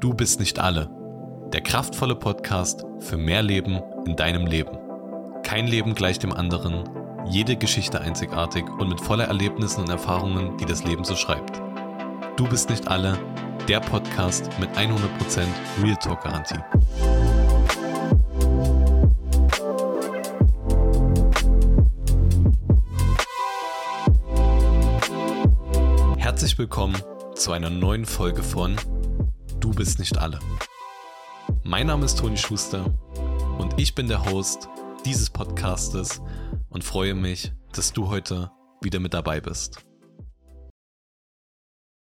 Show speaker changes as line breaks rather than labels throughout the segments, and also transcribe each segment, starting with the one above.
Du bist nicht alle. Der kraftvolle Podcast für mehr Leben in deinem Leben. Kein Leben gleich dem anderen, jede Geschichte einzigartig und mit voller Erlebnissen und Erfahrungen, die das Leben so schreibt. Du bist nicht alle. Der Podcast mit 100% Real Talk Garantie. Herzlich willkommen zu einer neuen Folge von Du bist nicht alle. Mein Name ist Toni Schuster und ich bin der Host dieses Podcastes und freue mich, dass du heute wieder mit dabei bist.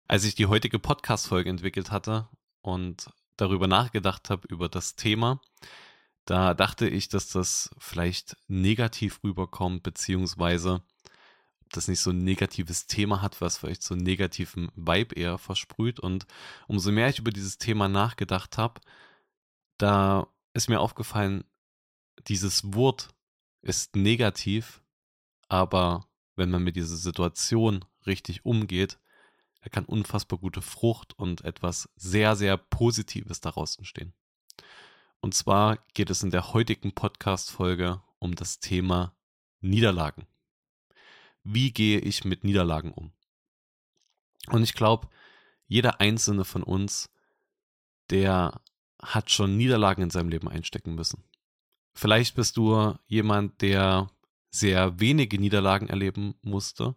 Als ich die heutige Podcast-Folge entwickelt hatte und darüber nachgedacht habe, über das Thema, da dachte ich, dass das vielleicht negativ rüberkommt, beziehungsweise das nicht so ein negatives Thema hat, was vielleicht so einen negativen Vibe eher versprüht. Und umso mehr ich über dieses Thema nachgedacht habe, da ist mir aufgefallen, dieses Wort ist negativ, aber wenn man mit dieser Situation richtig umgeht, da kann unfassbar gute Frucht und etwas sehr, sehr Positives daraus entstehen. Und zwar geht es in der heutigen Podcast-Folge um das Thema Niederlagen wie gehe ich mit Niederlagen um? Und ich glaube, jeder einzelne von uns, der hat schon Niederlagen in seinem Leben einstecken müssen. Vielleicht bist du jemand, der sehr wenige Niederlagen erleben musste.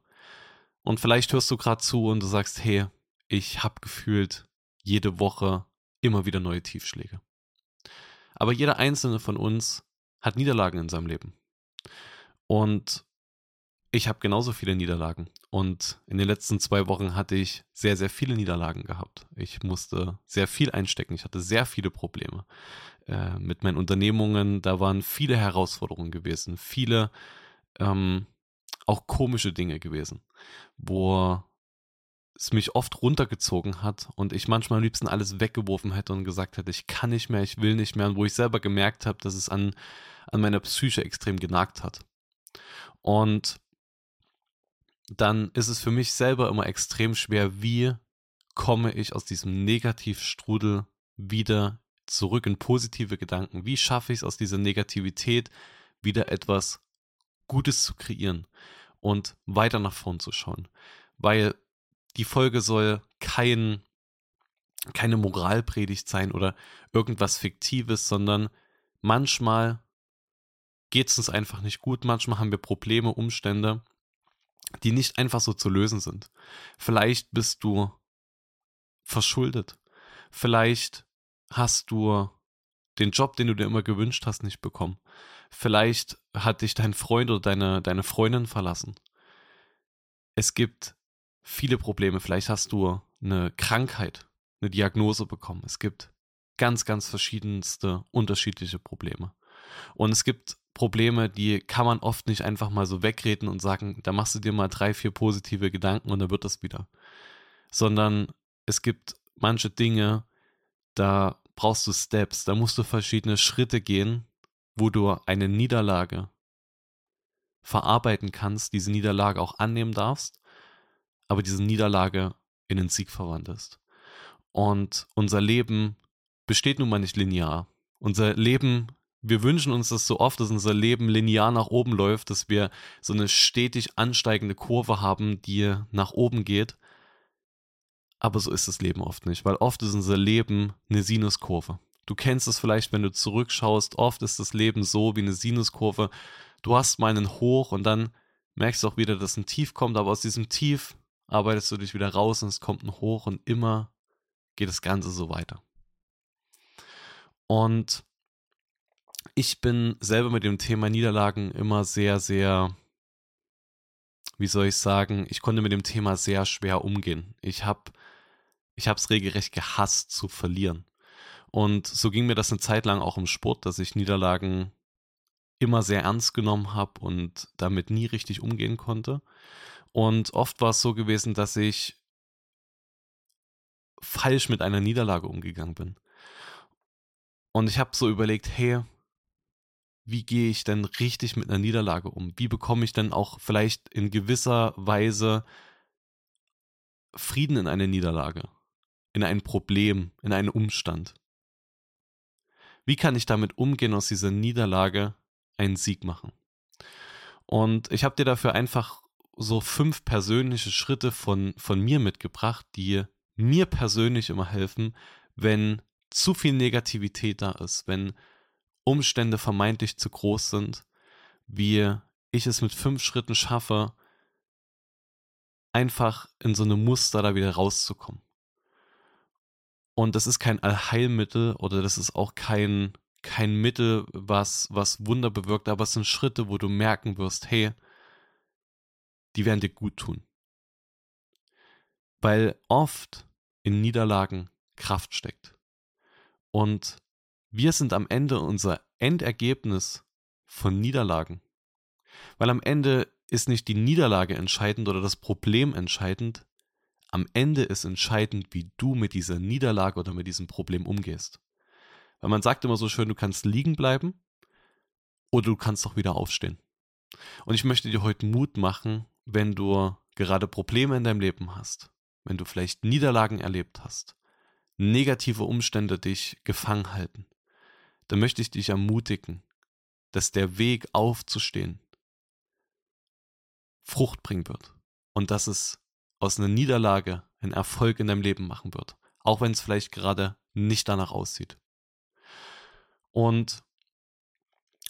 Und vielleicht hörst du gerade zu und du sagst, hey, ich habe gefühlt jede Woche immer wieder neue Tiefschläge. Aber jeder einzelne von uns hat Niederlagen in seinem Leben. Und ich habe genauso viele Niederlagen. Und in den letzten zwei Wochen hatte ich sehr, sehr viele Niederlagen gehabt. Ich musste sehr viel einstecken. Ich hatte sehr viele Probleme äh, mit meinen Unternehmungen. Da waren viele Herausforderungen gewesen, viele ähm, auch komische Dinge gewesen, wo es mich oft runtergezogen hat und ich manchmal am liebsten alles weggeworfen hätte und gesagt hätte, ich kann nicht mehr, ich will nicht mehr und wo ich selber gemerkt habe, dass es an, an meiner Psyche extrem genagt hat. Und dann ist es für mich selber immer extrem schwer, wie komme ich aus diesem Negativstrudel wieder zurück in positive Gedanken? Wie schaffe ich es aus dieser Negativität wieder etwas Gutes zu kreieren und weiter nach vorn zu schauen? Weil die Folge soll kein, keine Moralpredigt sein oder irgendwas Fiktives, sondern manchmal geht es uns einfach nicht gut, manchmal haben wir Probleme, Umstände die nicht einfach so zu lösen sind. Vielleicht bist du verschuldet. Vielleicht hast du den Job, den du dir immer gewünscht hast, nicht bekommen. Vielleicht hat dich dein Freund oder deine, deine Freundin verlassen. Es gibt viele Probleme. Vielleicht hast du eine Krankheit, eine Diagnose bekommen. Es gibt ganz, ganz verschiedenste, unterschiedliche Probleme. Und es gibt Probleme, die kann man oft nicht einfach mal so wegreden und sagen, da machst du dir mal drei, vier positive Gedanken und dann wird das wieder. Sondern es gibt manche Dinge, da brauchst du Steps, da musst du verschiedene Schritte gehen, wo du eine Niederlage verarbeiten kannst, diese Niederlage auch annehmen darfst, aber diese Niederlage in den Sieg verwandelst. Und unser Leben besteht nun mal nicht linear. Unser Leben wir wünschen uns das so oft, dass unser Leben linear nach oben läuft, dass wir so eine stetig ansteigende Kurve haben, die nach oben geht. Aber so ist das Leben oft nicht, weil oft ist unser Leben eine Sinuskurve. Du kennst es vielleicht, wenn du zurückschaust, oft ist das Leben so wie eine Sinuskurve. Du hast mal einen Hoch und dann merkst du auch wieder, dass ein Tief kommt, aber aus diesem Tief arbeitest du dich wieder raus und es kommt ein Hoch und immer geht das Ganze so weiter. Und ich bin selber mit dem Thema Niederlagen immer sehr, sehr, wie soll ich sagen, ich konnte mit dem Thema sehr schwer umgehen. Ich habe ich es regelrecht gehasst zu verlieren. Und so ging mir das eine Zeit lang auch im Sport, dass ich Niederlagen immer sehr ernst genommen habe und damit nie richtig umgehen konnte. Und oft war es so gewesen, dass ich falsch mit einer Niederlage umgegangen bin. Und ich habe so überlegt, hey, wie gehe ich denn richtig mit einer Niederlage um? Wie bekomme ich denn auch vielleicht in gewisser Weise Frieden in eine Niederlage? in ein Problem, in einen Umstand? Wie kann ich damit umgehen, aus dieser Niederlage einen Sieg machen? Und ich habe dir dafür einfach so fünf persönliche Schritte von, von mir mitgebracht, die mir persönlich immer helfen, wenn zu viel Negativität da ist, wenn Umstände vermeintlich zu groß sind, wie ich es mit fünf Schritten schaffe, einfach in so eine Muster da wieder rauszukommen. Und das ist kein Allheilmittel oder das ist auch kein, kein Mittel, was, was Wunder bewirkt, aber es sind Schritte, wo du merken wirst, hey, die werden dir gut tun. Weil oft in Niederlagen Kraft steckt. Und wir sind am Ende unser Endergebnis von Niederlagen. Weil am Ende ist nicht die Niederlage entscheidend oder das Problem entscheidend. Am Ende ist entscheidend, wie du mit dieser Niederlage oder mit diesem Problem umgehst. Weil man sagt immer so schön, du kannst liegen bleiben oder du kannst doch wieder aufstehen. Und ich möchte dir heute Mut machen, wenn du gerade Probleme in deinem Leben hast, wenn du vielleicht Niederlagen erlebt hast, negative Umstände dich gefangen halten, dann möchte ich dich ermutigen, dass der Weg aufzustehen Frucht bringen wird und dass es aus einer Niederlage einen Erfolg in deinem Leben machen wird, auch wenn es vielleicht gerade nicht danach aussieht. Und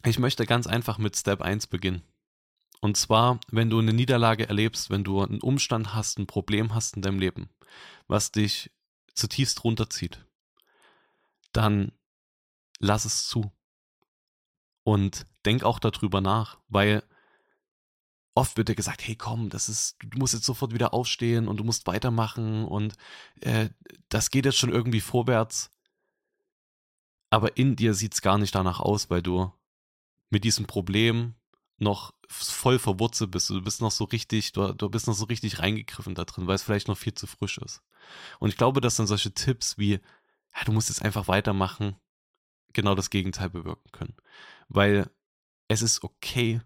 ich möchte ganz einfach mit Step 1 beginnen. Und zwar, wenn du eine Niederlage erlebst, wenn du einen Umstand hast, ein Problem hast in deinem Leben, was dich zutiefst runterzieht, dann lass es zu. Und denk auch darüber nach, weil oft wird dir gesagt, hey komm, das ist, du musst jetzt sofort wieder aufstehen und du musst weitermachen und äh, das geht jetzt schon irgendwie vorwärts. Aber in dir sieht es gar nicht danach aus, weil du mit diesem Problem noch voll verwurzelt bist. Du bist noch so richtig, du, du bist noch so richtig reingegriffen da drin, weil es vielleicht noch viel zu frisch ist. Und ich glaube, dass dann solche Tipps wie, ja, du musst jetzt einfach weitermachen, genau das Gegenteil bewirken können. Weil es ist okay,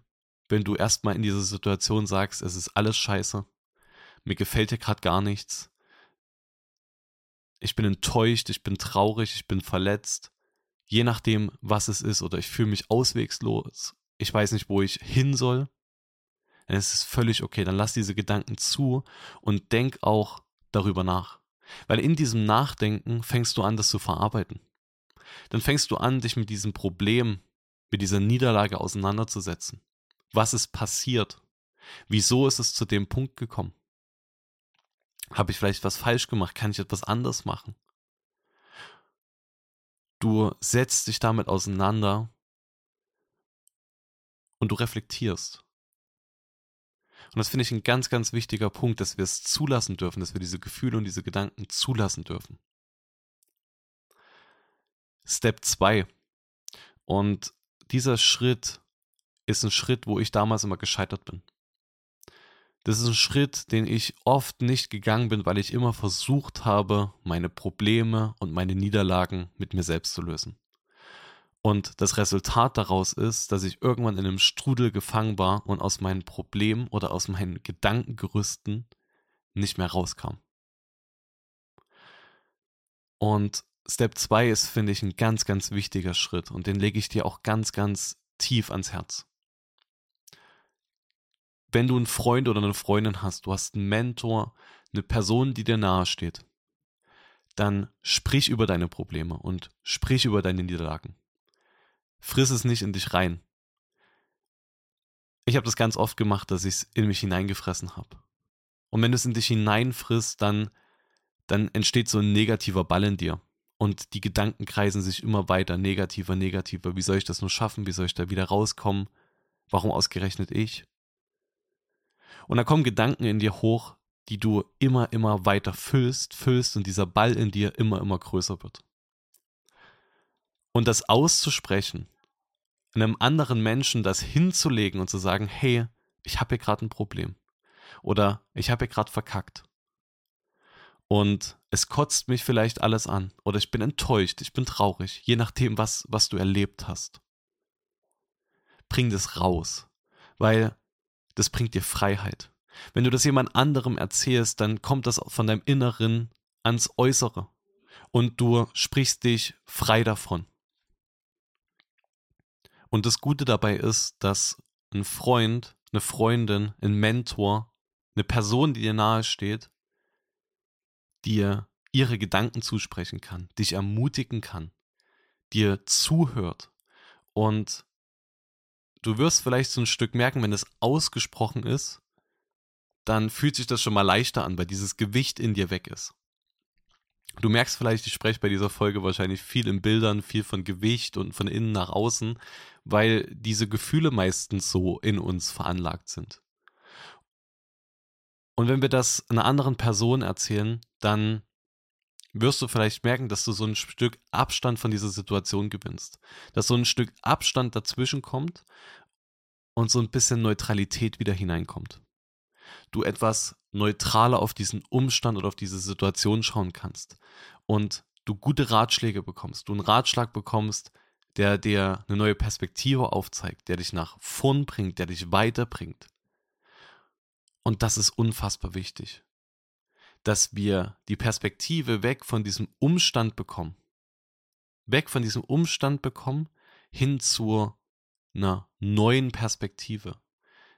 wenn du erstmal in dieser Situation sagst, es ist alles scheiße, mir gefällt dir gerade gar nichts, ich bin enttäuscht, ich bin traurig, ich bin verletzt, je nachdem, was es ist, oder ich fühle mich auswegslos, ich weiß nicht, wo ich hin soll, dann ist es völlig okay, dann lass diese Gedanken zu und denk auch darüber nach. Weil in diesem Nachdenken fängst du an, das zu verarbeiten. Dann fängst du an, dich mit diesem Problem, mit dieser Niederlage auseinanderzusetzen. Was ist passiert? Wieso ist es zu dem Punkt gekommen? Habe ich vielleicht was falsch gemacht? Kann ich etwas anders machen? Du setzt dich damit auseinander und du reflektierst. Und das finde ich ein ganz, ganz wichtiger Punkt, dass wir es zulassen dürfen, dass wir diese Gefühle und diese Gedanken zulassen dürfen. Step 2. Und dieser Schritt ist ein Schritt, wo ich damals immer gescheitert bin. Das ist ein Schritt, den ich oft nicht gegangen bin, weil ich immer versucht habe, meine Probleme und meine Niederlagen mit mir selbst zu lösen. Und das Resultat daraus ist, dass ich irgendwann in einem Strudel gefangen war und aus meinen Problemen oder aus meinen Gedankengerüsten nicht mehr rauskam. Und Step 2 ist, finde ich, ein ganz, ganz wichtiger Schritt und den lege ich dir auch ganz, ganz tief ans Herz wenn du einen Freund oder eine Freundin hast, du hast einen Mentor, eine Person, die dir nahe steht, dann sprich über deine Probleme und sprich über deine Niederlagen. Friss es nicht in dich rein. Ich habe das ganz oft gemacht, dass ich es in mich hineingefressen habe. Und wenn du es in dich hineinfrisst, dann, dann entsteht so ein negativer Ball in dir. Und die Gedanken kreisen sich immer weiter, negativer, negativer. Wie soll ich das nur schaffen? Wie soll ich da wieder rauskommen? Warum ausgerechnet ich? Und da kommen Gedanken in dir hoch, die du immer, immer weiter füllst, füllst und dieser Ball in dir immer, immer größer wird. Und das auszusprechen, einem anderen Menschen das hinzulegen und zu sagen, hey, ich habe hier gerade ein Problem. Oder ich habe hier gerade verkackt. Und es kotzt mich vielleicht alles an. Oder ich bin enttäuscht, ich bin traurig, je nachdem, was, was du erlebt hast. Bring das raus. Weil das bringt dir Freiheit. Wenn du das jemand anderem erzählst, dann kommt das von deinem Inneren ans Äußere und du sprichst dich frei davon. Und das Gute dabei ist, dass ein Freund, eine Freundin, ein Mentor, eine Person, die dir nahe steht, dir ihre Gedanken zusprechen kann, dich ermutigen kann, dir zuhört und du wirst vielleicht so ein Stück merken, wenn es ausgesprochen ist, dann fühlt sich das schon mal leichter an, weil dieses Gewicht in dir weg ist. Du merkst vielleicht, ich spreche bei dieser Folge wahrscheinlich viel in Bildern, viel von Gewicht und von innen nach außen, weil diese Gefühle meistens so in uns veranlagt sind. Und wenn wir das einer anderen Person erzählen, dann wirst du vielleicht merken, dass du so ein Stück Abstand von dieser Situation gewinnst. Dass so ein Stück Abstand dazwischen kommt und so ein bisschen Neutralität wieder hineinkommt du etwas neutraler auf diesen Umstand oder auf diese Situation schauen kannst und du gute Ratschläge bekommst, du einen Ratschlag bekommst, der dir eine neue Perspektive aufzeigt, der dich nach vorn bringt, der dich weiterbringt. Und das ist unfassbar wichtig, dass wir die Perspektive weg von diesem Umstand bekommen, weg von diesem Umstand bekommen, hin zu einer neuen Perspektive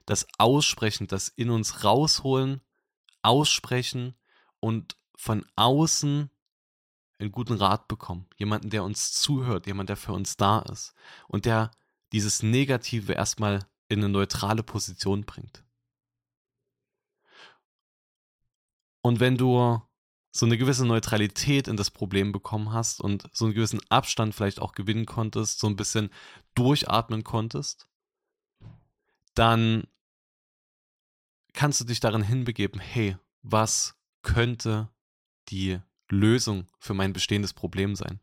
das Aussprechen, das in uns rausholen, aussprechen und von außen einen guten Rat bekommen. Jemanden, der uns zuhört, jemand, der für uns da ist und der dieses Negative erstmal in eine neutrale Position bringt. Und wenn du so eine gewisse Neutralität in das Problem bekommen hast und so einen gewissen Abstand vielleicht auch gewinnen konntest, so ein bisschen durchatmen konntest, dann kannst du dich darin hinbegeben, hey, was könnte die Lösung für mein bestehendes Problem sein?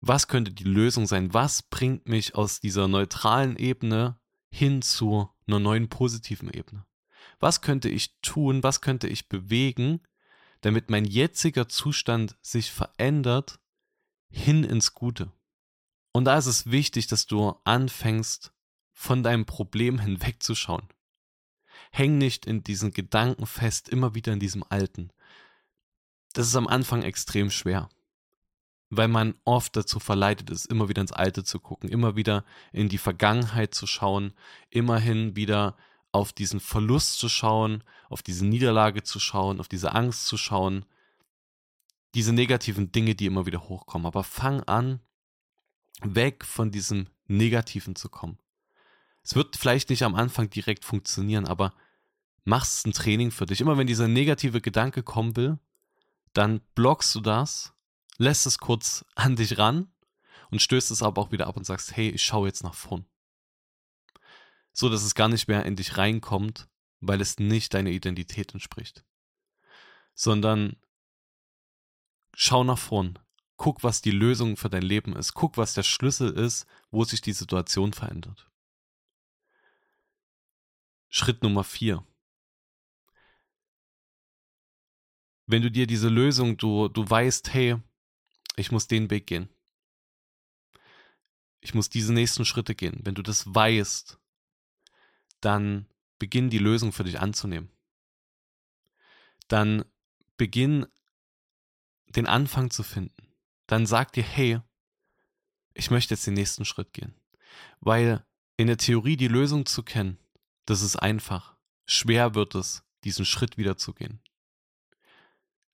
Was könnte die Lösung sein? Was bringt mich aus dieser neutralen Ebene hin zu einer neuen positiven Ebene? Was könnte ich tun? Was könnte ich bewegen, damit mein jetziger Zustand sich verändert hin ins Gute? Und da ist es wichtig, dass du anfängst, von deinem Problem hinwegzuschauen häng nicht in diesen Gedanken fest, immer wieder in diesem Alten. Das ist am Anfang extrem schwer, weil man oft dazu verleitet ist, immer wieder ins Alte zu gucken, immer wieder in die Vergangenheit zu schauen, immerhin wieder auf diesen Verlust zu schauen, auf diese Niederlage zu schauen, auf diese Angst zu schauen, diese negativen Dinge, die immer wieder hochkommen. Aber fang an, weg von diesem Negativen zu kommen. Es wird vielleicht nicht am Anfang direkt funktionieren, aber machst ein Training für dich. Immer wenn dieser negative Gedanke kommen will, dann blockst du das, lässt es kurz an dich ran und stößt es aber auch wieder ab und sagst, hey, ich schaue jetzt nach vorn. So dass es gar nicht mehr in dich reinkommt, weil es nicht deiner Identität entspricht. Sondern schau nach vorn. Guck, was die Lösung für dein Leben ist. Guck, was der Schlüssel ist, wo sich die Situation verändert. Schritt Nummer vier. Wenn du dir diese Lösung, du, du weißt, hey, ich muss den Weg gehen. Ich muss diese nächsten Schritte gehen. Wenn du das weißt, dann beginn die Lösung für dich anzunehmen. Dann beginn den Anfang zu finden. Dann sag dir, hey, ich möchte jetzt den nächsten Schritt gehen. Weil in der Theorie die Lösung zu kennen, das ist einfach. Schwer wird es, diesen Schritt wieder zu gehen.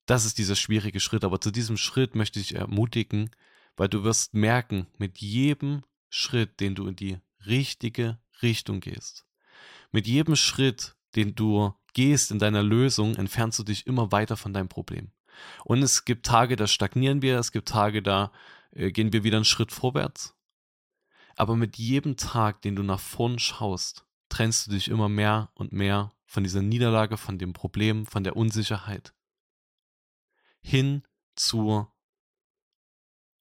Das ist dieser schwierige Schritt, aber zu diesem Schritt möchte ich ermutigen, weil du wirst merken, mit jedem Schritt, den du in die richtige Richtung gehst, mit jedem Schritt, den du gehst in deiner Lösung, entfernst du dich immer weiter von deinem Problem. Und es gibt Tage, da stagnieren wir, es gibt Tage, da äh, gehen wir wieder einen Schritt vorwärts. Aber mit jedem Tag, den du nach vorn schaust, trennst du dich immer mehr und mehr von dieser Niederlage, von dem Problem, von der Unsicherheit hin zu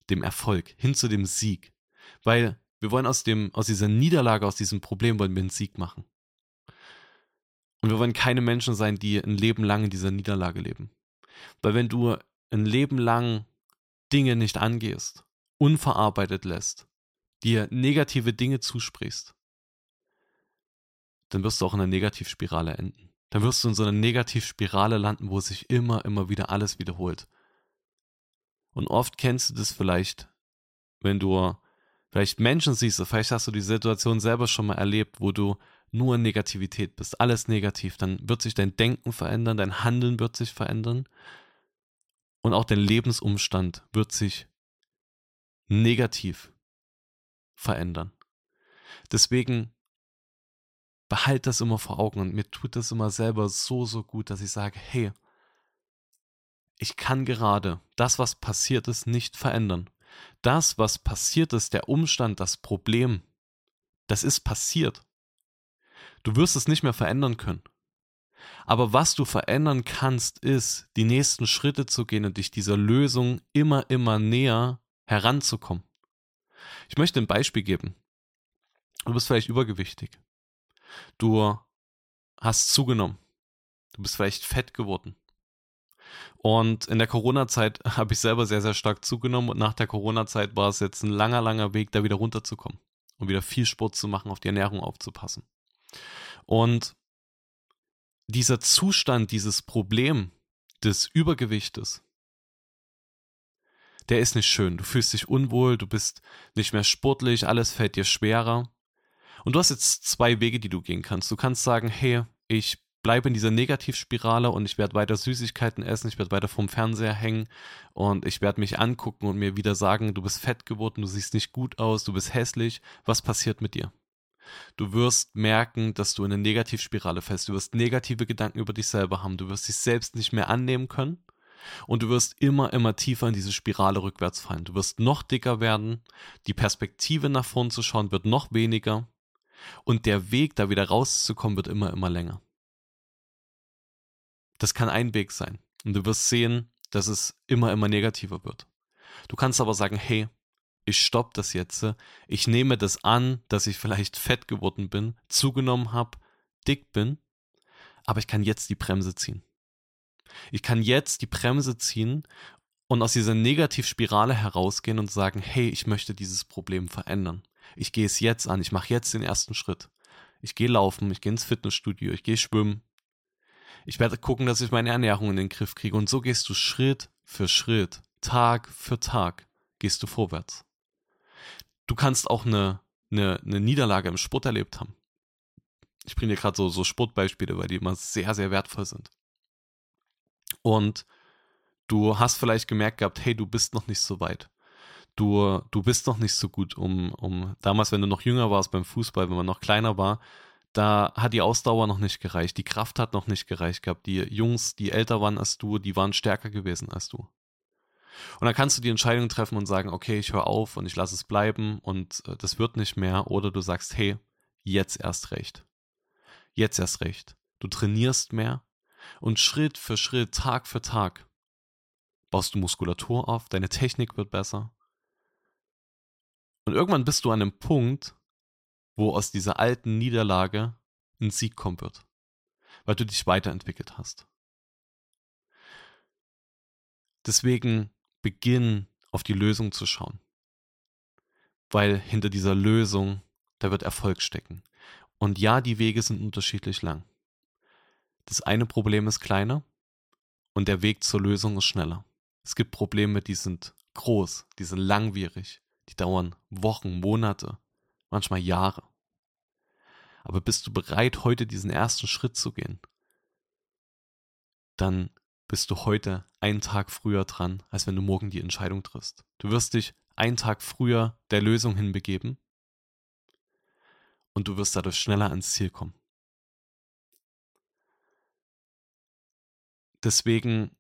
dem Erfolg, hin zu dem Sieg. Weil wir wollen aus, dem, aus dieser Niederlage, aus diesem Problem, wollen wir einen Sieg machen. Und wir wollen keine Menschen sein, die ein Leben lang in dieser Niederlage leben. Weil wenn du ein Leben lang Dinge nicht angehst, unverarbeitet lässt, dir negative Dinge zusprichst, dann wirst du auch in einer Negativspirale enden. dann wirst du in so einer Negativspirale landen, wo sich immer, immer wieder alles wiederholt. Und oft kennst du das vielleicht, wenn du vielleicht Menschen siehst, vielleicht hast du die Situation selber schon mal erlebt, wo du nur Negativität bist, alles negativ, dann wird sich dein Denken verändern, dein Handeln wird sich verändern und auch dein Lebensumstand wird sich negativ verändern. Deswegen behalt das immer vor Augen und mir tut das immer selber so, so gut, dass ich sage, hey, ich kann gerade das, was passiert ist, nicht verändern. Das, was passiert ist, der Umstand, das Problem, das ist passiert. Du wirst es nicht mehr verändern können. Aber was du verändern kannst, ist, die nächsten Schritte zu gehen und dich dieser Lösung immer, immer näher heranzukommen. Ich möchte ein Beispiel geben. Du bist vielleicht übergewichtig. Du hast zugenommen. Du bist vielleicht fett geworden. Und in der Corona-Zeit habe ich selber sehr, sehr stark zugenommen und nach der Corona-Zeit war es jetzt ein langer, langer Weg, da wieder runterzukommen und wieder viel Sport zu machen, auf die Ernährung aufzupassen. Und dieser Zustand, dieses Problem des Übergewichtes, der ist nicht schön. Du fühlst dich unwohl, du bist nicht mehr sportlich, alles fällt dir schwerer. Und du hast jetzt zwei Wege, die du gehen kannst. Du kannst sagen, hey, ich bleibe in dieser Negativspirale und ich werde weiter Süßigkeiten essen, ich werde weiter vorm Fernseher hängen und ich werde mich angucken und mir wieder sagen, du bist fett geworden, du siehst nicht gut aus, du bist hässlich. Was passiert mit dir? Du wirst merken, dass du in eine Negativspirale fällst. Du wirst negative Gedanken über dich selber haben. Du wirst dich selbst nicht mehr annehmen können. Und du wirst immer, immer tiefer in diese Spirale rückwärts fallen. Du wirst noch dicker werden. Die Perspektive nach vorn zu schauen wird noch weniger. Und der Weg, da wieder rauszukommen, wird immer, immer länger. Das kann ein Weg sein. Und du wirst sehen, dass es immer, immer negativer wird. Du kannst aber sagen, hey, ich stoppe das jetzt. Ich nehme das an, dass ich vielleicht fett geworden bin, zugenommen habe, dick bin, aber ich kann jetzt die Bremse ziehen. Ich kann jetzt die Bremse ziehen und aus dieser Negativspirale herausgehen und sagen, hey, ich möchte dieses Problem verändern. Ich gehe es jetzt an, ich mache jetzt den ersten Schritt. Ich gehe laufen, ich gehe ins Fitnessstudio, ich gehe schwimmen. Ich werde gucken, dass ich meine Ernährung in den Griff kriege. Und so gehst du Schritt für Schritt, Tag für Tag, gehst du vorwärts du kannst auch eine, eine, eine Niederlage im Sport erlebt haben. Ich bringe dir gerade so, so Sportbeispiele, weil die immer sehr, sehr wertvoll sind. Und du hast vielleicht gemerkt gehabt, hey, du bist noch nicht so weit. Du, du bist noch nicht so gut, um, um damals, wenn du noch jünger warst beim Fußball, wenn man noch kleiner war, da hat die Ausdauer noch nicht gereicht, die Kraft hat noch nicht gereicht gehabt. Die Jungs, die älter waren als du, die waren stärker gewesen als du. Und dann kannst du die Entscheidung treffen und sagen, okay, ich höre auf und ich lasse es bleiben und äh, das wird nicht mehr. Oder du sagst, hey, jetzt erst recht. Jetzt erst recht. Du trainierst mehr und Schritt für Schritt, Tag für Tag baust du Muskulatur auf, deine Technik wird besser. Und irgendwann bist du an einem Punkt, wo aus dieser alten Niederlage ein Sieg kommen wird, weil du dich weiterentwickelt hast. Deswegen beginn auf die Lösung zu schauen. Weil hinter dieser Lösung, da wird Erfolg stecken. Und ja, die Wege sind unterschiedlich lang. Das eine Problem ist kleiner und der Weg zur Lösung ist schneller. Es gibt Probleme, die sind groß, die sind langwierig, die dauern Wochen, Monate, manchmal Jahre. Aber bist du bereit, heute diesen ersten Schritt zu gehen, dann bist du heute einen Tag früher dran, als wenn du morgen die Entscheidung triffst. Du wirst dich einen Tag früher der Lösung hinbegeben und du wirst dadurch schneller ans Ziel kommen. Deswegen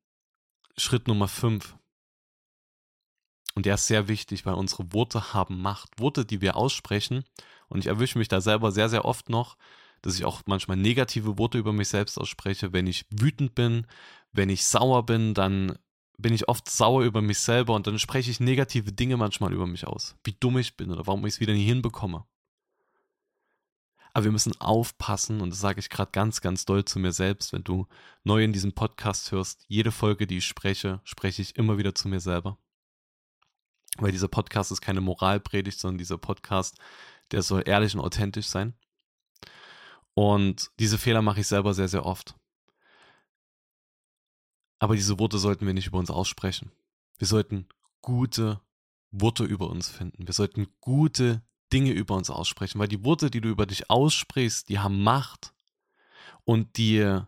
Schritt Nummer 5. Und der ist sehr wichtig, weil unsere Worte haben Macht. Worte, die wir aussprechen. Und ich erwische mich da selber sehr, sehr oft noch, dass ich auch manchmal negative Worte über mich selbst ausspreche. Wenn ich wütend bin, wenn ich sauer bin, dann bin ich oft sauer über mich selber und dann spreche ich negative Dinge manchmal über mich aus. Wie dumm ich bin oder warum ich es wieder nie hinbekomme. Aber wir müssen aufpassen, und das sage ich gerade ganz, ganz doll zu mir selbst, wenn du neu in diesem Podcast hörst, jede Folge, die ich spreche, spreche ich immer wieder zu mir selber. Weil dieser Podcast ist keine Moralpredigt, sondern dieser Podcast, der soll ehrlich und authentisch sein. Und diese Fehler mache ich selber sehr, sehr oft. Aber diese Worte sollten wir nicht über uns aussprechen. Wir sollten gute Worte über uns finden. Wir sollten gute Dinge über uns aussprechen, weil die Worte, die du über dich aussprichst, die haben Macht und die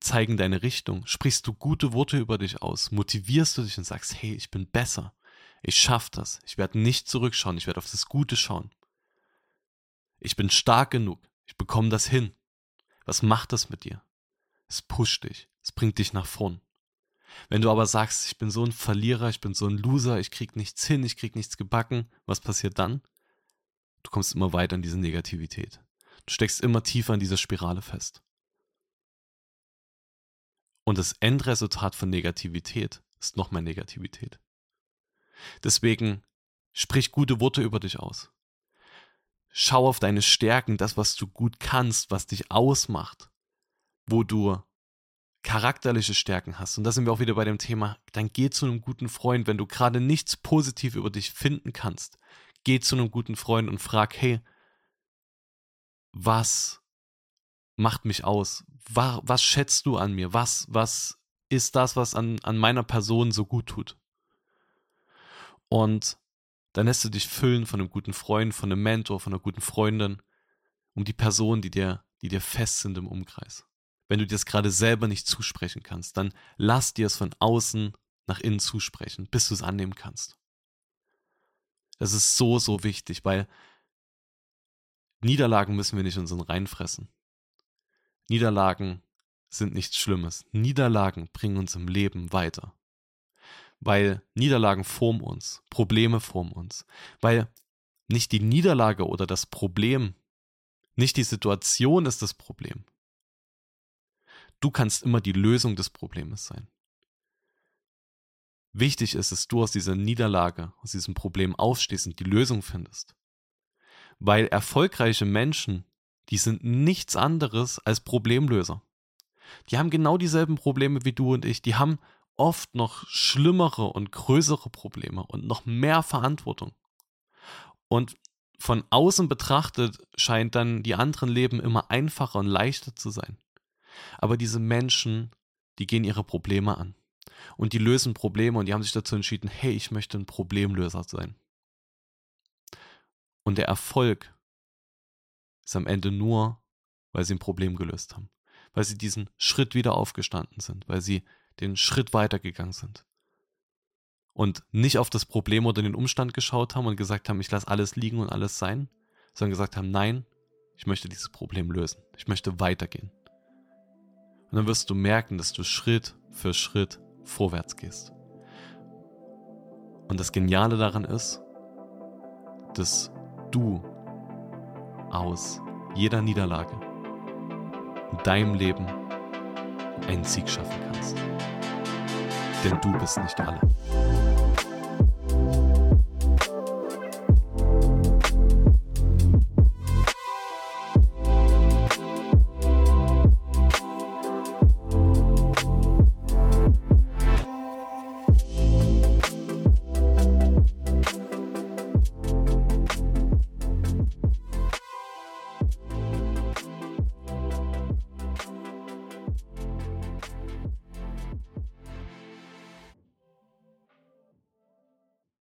zeigen deine Richtung. Sprichst du gute Worte über dich aus, motivierst du dich und sagst, hey, ich bin besser, ich schaffe das, ich werde nicht zurückschauen, ich werde auf das Gute schauen. Ich bin stark genug, ich bekomme das hin. Was macht das mit dir? Es pusht dich, es bringt dich nach vorn. Wenn du aber sagst, ich bin so ein Verlierer, ich bin so ein Loser, ich krieg nichts hin, ich krieg nichts gebacken, was passiert dann? Du kommst immer weiter in diese Negativität. Du steckst immer tiefer in dieser Spirale fest. Und das Endresultat von Negativität ist noch mehr Negativität. Deswegen sprich gute Worte über dich aus. Schau auf deine Stärken, das, was du gut kannst, was dich ausmacht, wo du charakterliche Stärken hast. Und da sind wir auch wieder bei dem Thema, dann geh zu einem guten Freund, wenn du gerade nichts positiv über dich finden kannst. Geh zu einem guten Freund und frag, hey, was macht mich aus? Was, was schätzt du an mir? Was, was ist das, was an, an meiner Person so gut tut? Und dann lässt du dich füllen von einem guten Freund, von einem Mentor, von einer guten Freundin, um die Person, die dir, die dir fest sind im Umkreis. Wenn du dir das gerade selber nicht zusprechen kannst, dann lass dir es von außen nach innen zusprechen, bis du es annehmen kannst. Das ist so, so wichtig, weil Niederlagen müssen wir nicht unseren reinfressen. Niederlagen sind nichts Schlimmes. Niederlagen bringen uns im Leben weiter. Weil Niederlagen formen uns, Probleme formen uns. Weil nicht die Niederlage oder das Problem, nicht die Situation ist das Problem. Du kannst immer die Lösung des Problems sein. Wichtig ist, dass du aus dieser Niederlage, aus diesem Problem aufstehst und die Lösung findest. Weil erfolgreiche Menschen die sind nichts anderes als Problemlöser. Die haben genau dieselben Probleme wie du und ich. Die haben oft noch schlimmere und größere Probleme und noch mehr Verantwortung. Und von außen betrachtet scheint dann die anderen Leben immer einfacher und leichter zu sein. Aber diese Menschen, die gehen ihre Probleme an. Und die lösen Probleme und die haben sich dazu entschieden, hey, ich möchte ein Problemlöser sein. Und der Erfolg ist am Ende nur, weil sie ein Problem gelöst haben. Weil sie diesen Schritt wieder aufgestanden sind, weil sie den Schritt weitergegangen sind. Und nicht auf das Problem oder den Umstand geschaut haben und gesagt haben, ich lasse alles liegen und alles sein, sondern gesagt haben, nein, ich möchte dieses Problem lösen. Ich möchte weitergehen. Und dann wirst du merken, dass du Schritt für Schritt vorwärts gehst. Und das Geniale daran ist, dass du aus jeder Niederlage in deinem Leben einen Sieg schaffen kannst. Denn du bist nicht alle.